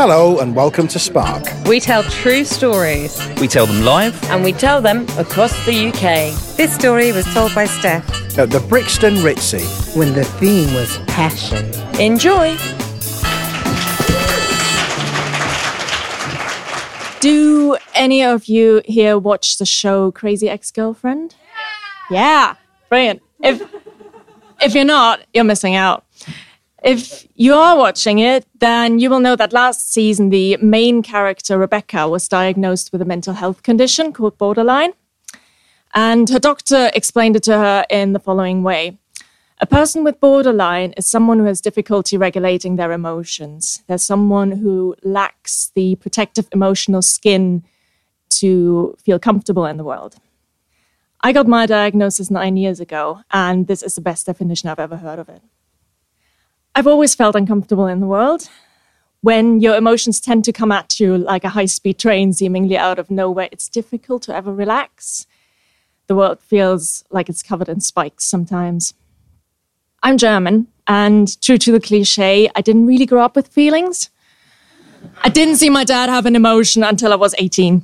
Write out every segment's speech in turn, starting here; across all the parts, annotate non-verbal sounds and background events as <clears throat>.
Hello and welcome to Spark. We tell true stories We tell them live. and we tell them across the UK. This story was told by Steph At the Brixton Ritzy. when the theme was passion. Enjoy! Do any of you here watch the show Crazy Ex Girlfriend? Yeah, brilliant. If if you're not, you're missing out. If you are watching it, then you will know that last season the main character Rebecca was diagnosed with a mental health condition called borderline. And her doctor explained it to her in the following way. A person with borderline is someone who has difficulty regulating their emotions. They're someone who lacks the protective emotional skin to feel comfortable in the world. I got my diagnosis nine years ago, and this is the best definition I've ever heard of it. I've always felt uncomfortable in the world. When your emotions tend to come at you like a high speed train, seemingly out of nowhere, it's difficult to ever relax. The world feels like it's covered in spikes sometimes. I'm German, and true to the cliche, I didn't really grow up with feelings. I didn't see my dad have an emotion until I was 18.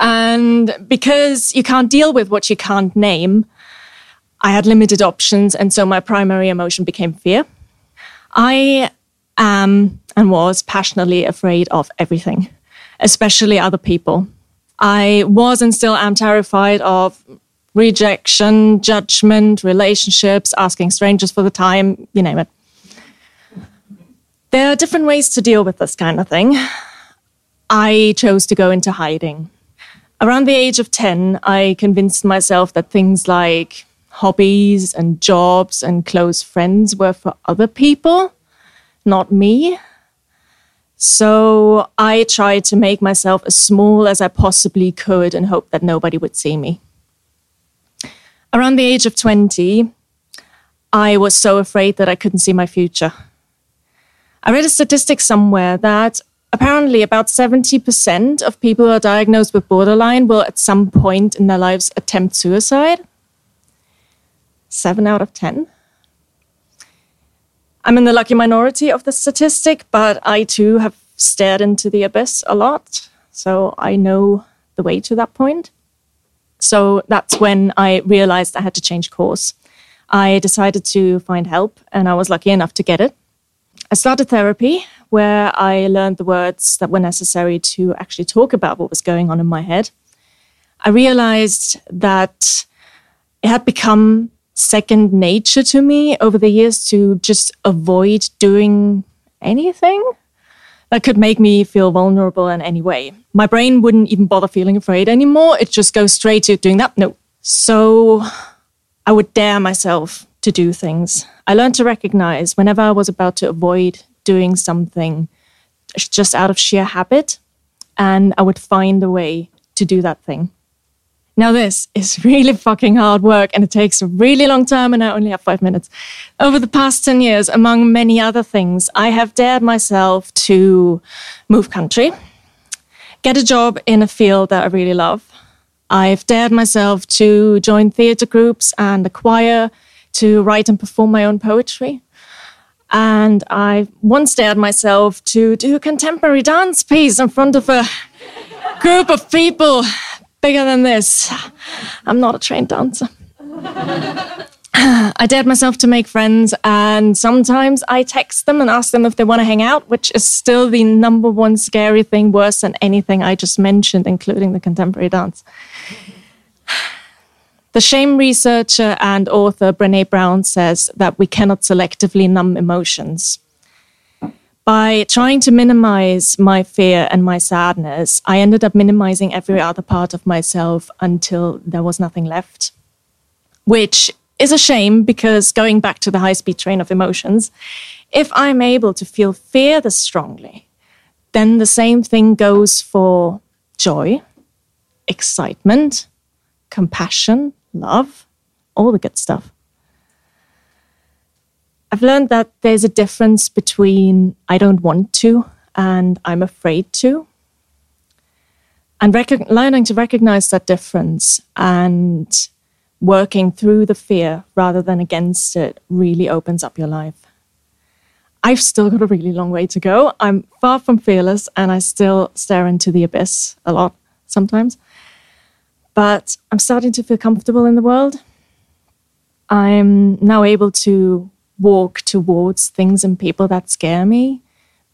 And because you can't deal with what you can't name, I had limited options, and so my primary emotion became fear. I am and was passionately afraid of everything, especially other people. I was and still am terrified of rejection, judgment, relationships, asking strangers for the time, you name it. There are different ways to deal with this kind of thing. I chose to go into hiding. Around the age of 10, I convinced myself that things like hobbies and jobs and close friends were for other people, not me. So I tried to make myself as small as I possibly could and hope that nobody would see me. Around the age of 20, I was so afraid that I couldn't see my future. I read a statistic somewhere that apparently about 70% of people who are diagnosed with borderline will at some point in their lives attempt suicide. Seven out of 10. I'm in the lucky minority of the statistic, but I too have stared into the abyss a lot. So I know the way to that point. So that's when I realized I had to change course. I decided to find help, and I was lucky enough to get it. I started therapy where I learned the words that were necessary to actually talk about what was going on in my head. I realized that it had become second nature to me over the years to just avoid doing anything that could make me feel vulnerable in any way. My brain wouldn't even bother feeling afraid anymore. It just goes straight to doing that. No. So I would dare myself to do things. I learned to recognize whenever I was about to avoid doing something just out of sheer habit, and I would find a way to do that thing. Now, this is <laughs> really fucking hard work and it takes a really long time, and I only have five minutes. Over the past 10 years, among many other things, I have dared myself to move country, get a job in a field that I really love. I've dared myself to join theatre groups and a choir, to write and perform my own poetry. And I once dared myself to do a contemporary dance piece in front of a group of people bigger than this. I'm not a trained dancer. I dared myself to make friends, and sometimes I text them and ask them if they want to hang out, which is still the number one scary thing, worse than anything I just mentioned, including the contemporary dance. The shame researcher and author Brene Brown says that we cannot selectively numb emotions. By trying to minimize my fear and my sadness, I ended up minimizing every other part of myself until there was nothing left, which is a shame because going back to the high speed train of emotions, if I'm able to feel fear this strongly, then the same thing goes for joy, excitement, compassion, love, all the good stuff. I've learned that there's a difference between I don't want to and I'm afraid to. And rec- learning to recognize that difference and working through the fear rather than against it really opens up your life. I've still got a really long way to go. I'm far from fearless and I still stare into the abyss a lot sometimes. But I'm starting to feel comfortable in the world. I'm now able to walk towards things and people that scare me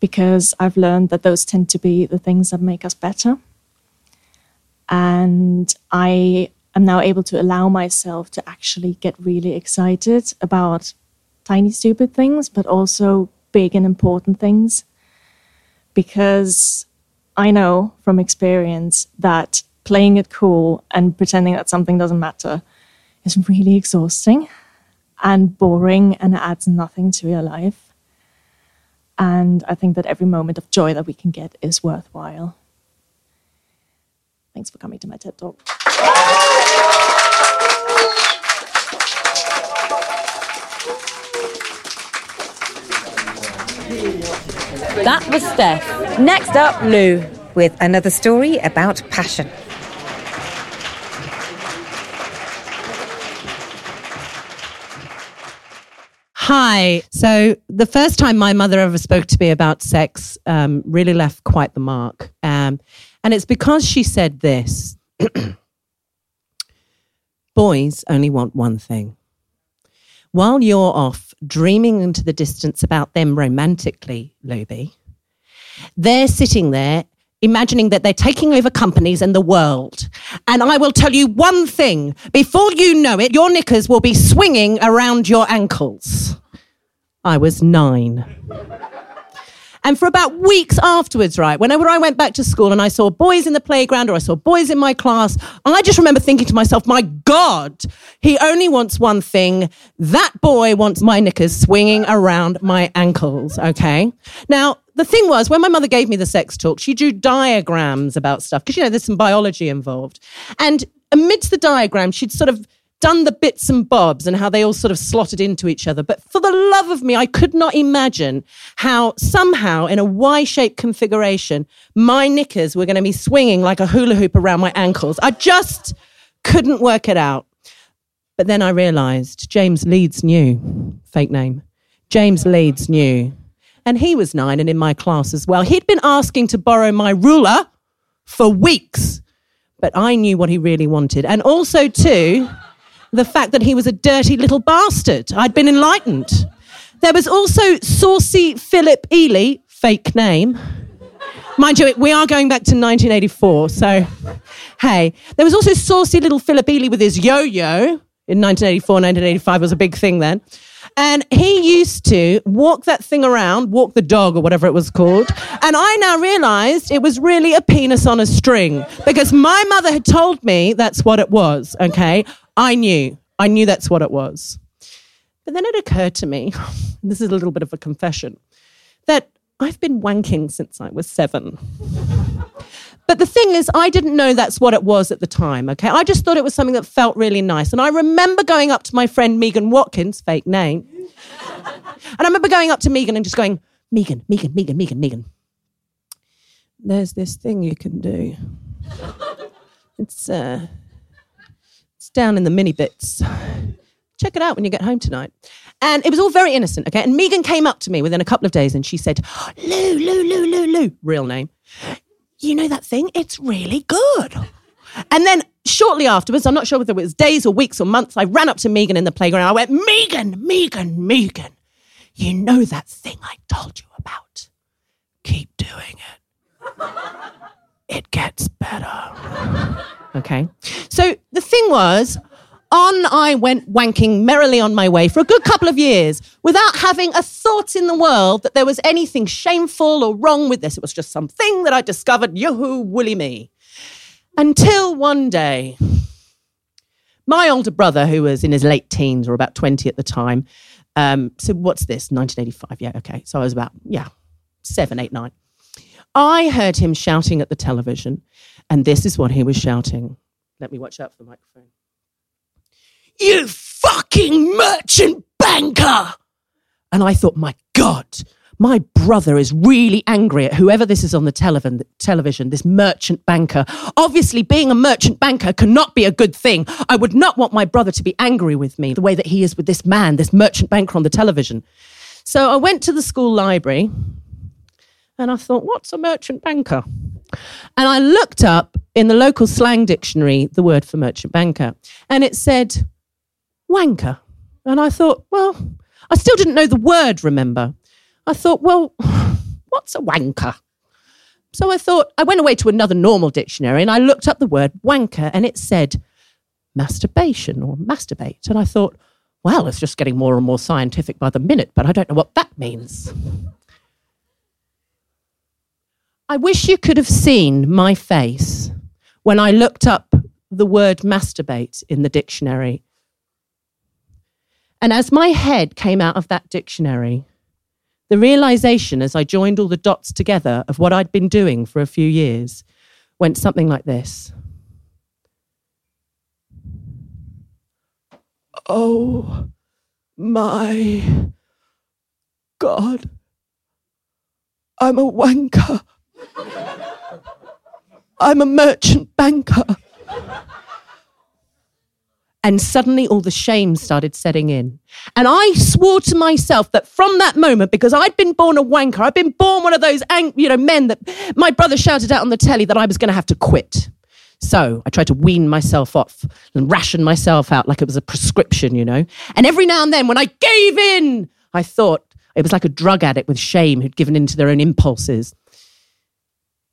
because I've learned that those tend to be the things that make us better. And I am now able to allow myself to actually get really excited about tiny, stupid things, but also big and important things. Because I know from experience that playing it cool and pretending that something doesn't matter is really exhausting and boring and it adds nothing to your life. And I think that every moment of joy that we can get is worthwhile. Thanks for coming to my TED Talk. That was Steph. Next up, Lou, with another story about passion. Hi. So the first time my mother ever spoke to me about sex um, really left quite the mark. Um, and it's because she said this <clears throat> Boys only want one thing. While you're off dreaming into the distance about them romantically, Luby, they're sitting there imagining that they're taking over companies and the world. And I will tell you one thing before you know it, your knickers will be swinging around your ankles. I was nine. And for about weeks afterwards, right, whenever I went back to school and I saw boys in the playground or I saw boys in my class, I just remember thinking to myself, my God, he only wants one thing. That boy wants my knickers swinging around my ankles, okay? Now, the thing was, when my mother gave me the sex talk, she drew diagrams about stuff because, you know, there's some biology involved. And amidst the diagram, she'd sort of done the bits and bobs and how they all sort of slotted into each other. But for the love of me, I could not imagine how somehow in a Y shaped configuration, my knickers were going to be swinging like a hula hoop around my ankles. I just couldn't work it out. But then I realized James Leeds knew, fake name. James Leeds knew. And he was nine and in my class as well. He'd been asking to borrow my ruler for weeks, but I knew what he really wanted. And also, too, the fact that he was a dirty little bastard. I'd been enlightened. There was also Saucy Philip Ely, fake name. Mind you, we are going back to 1984, so hey. There was also Saucy Little Philip Ely with his yo yo in 1984, 1985 was a big thing then. And he used to walk that thing around, walk the dog or whatever it was called. And I now realized it was really a penis on a string because my mother had told me that's what it was. Okay. I knew. I knew that's what it was. But then it occurred to me, <laughs> this is a little bit of a confession, that I've been wanking since I was seven. But the thing is, I didn't know that's what it was at the time, okay? I just thought it was something that felt really nice. And I remember going up to my friend Megan Watkins, fake name, and I remember going up to Megan and just going, Megan, Megan, Megan, Megan, Megan. There's this thing you can do. It's uh, down in the mini bits. Check it out when you get home tonight. And it was all very innocent, okay? And Megan came up to me within a couple of days and she said, Lou, Lou, Lou, Lou, Lou, real name. You know that thing? It's really good. And then shortly afterwards, I'm not sure whether it was days or weeks or months, I ran up to Megan in the playground. I went, Megan, Megan, Megan, you know that thing I told you about? Keep doing it. It gets better. Okay. So the thing was, on I went wanking merrily on my way for a good couple of years without having a thought in the world that there was anything shameful or wrong with this. It was just something that I discovered, yoo-hoo, woolly me. Until one day, my older brother, who was in his late teens or about 20 at the time, um, so what's this? 1985. Yeah, okay. So I was about, yeah, seven, eight, nine. I heard him shouting at the television, and this is what he was shouting. Let me watch out for the microphone. You fucking merchant banker! And I thought, my God, my brother is really angry at whoever this is on the television, television, this merchant banker. Obviously, being a merchant banker cannot be a good thing. I would not want my brother to be angry with me the way that he is with this man, this merchant banker on the television. So I went to the school library and I thought, what's a merchant banker? And I looked up in the local slang dictionary the word for merchant banker, and it said wanker. And I thought, well, I still didn't know the word, remember? I thought, well, <sighs> what's a wanker? So I thought, I went away to another normal dictionary and I looked up the word wanker and it said masturbation or masturbate. And I thought, well, it's just getting more and more scientific by the minute, but I don't know what that means. I wish you could have seen my face when I looked up the word masturbate in the dictionary. And as my head came out of that dictionary, the realization as I joined all the dots together of what I'd been doing for a few years went something like this Oh my God, I'm a wanker. I'm a merchant banker. And suddenly all the shame started setting in. And I swore to myself that from that moment, because I'd been born a wanker, I'd been born one of those you know, men that my brother shouted out on the telly that I was going to have to quit. So I tried to wean myself off and ration myself out like it was a prescription, you know. And every now and then when I gave in, I thought it was like a drug addict with shame who'd given in to their own impulses.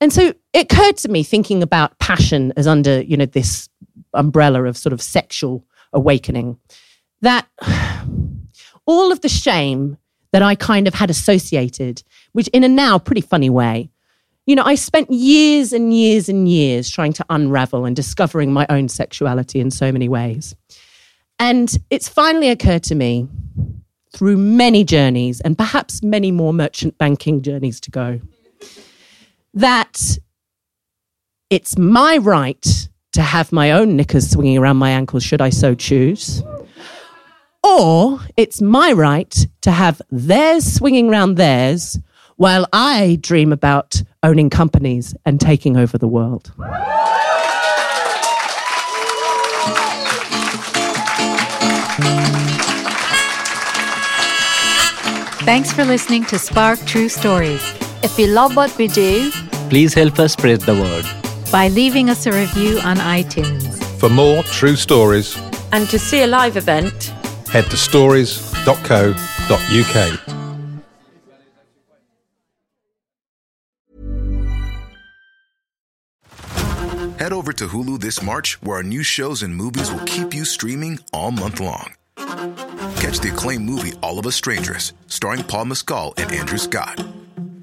And so it occurred to me thinking about passion as under, you know, this umbrella of sort of sexual awakening, that all of the shame that I kind of had associated, which in a now pretty funny way, you know, I spent years and years and years trying to unravel and discovering my own sexuality in so many ways. And it's finally occurred to me through many journeys and perhaps many more merchant banking journeys to go that it's my right to have my own knickers swinging around my ankles, should I so choose. Or it's my right to have theirs swinging around theirs while I dream about owning companies and taking over the world. Thanks for listening to Spark True Stories. If you love what we do, please help us spread the word by leaving us a review on iTunes. For more true stories and to see a live event, head to stories.co.uk. Head over to Hulu this March, where our new shows and movies will keep you streaming all month long. Catch the acclaimed movie All of Us Strangers, starring Paul Mescal and Andrew Scott.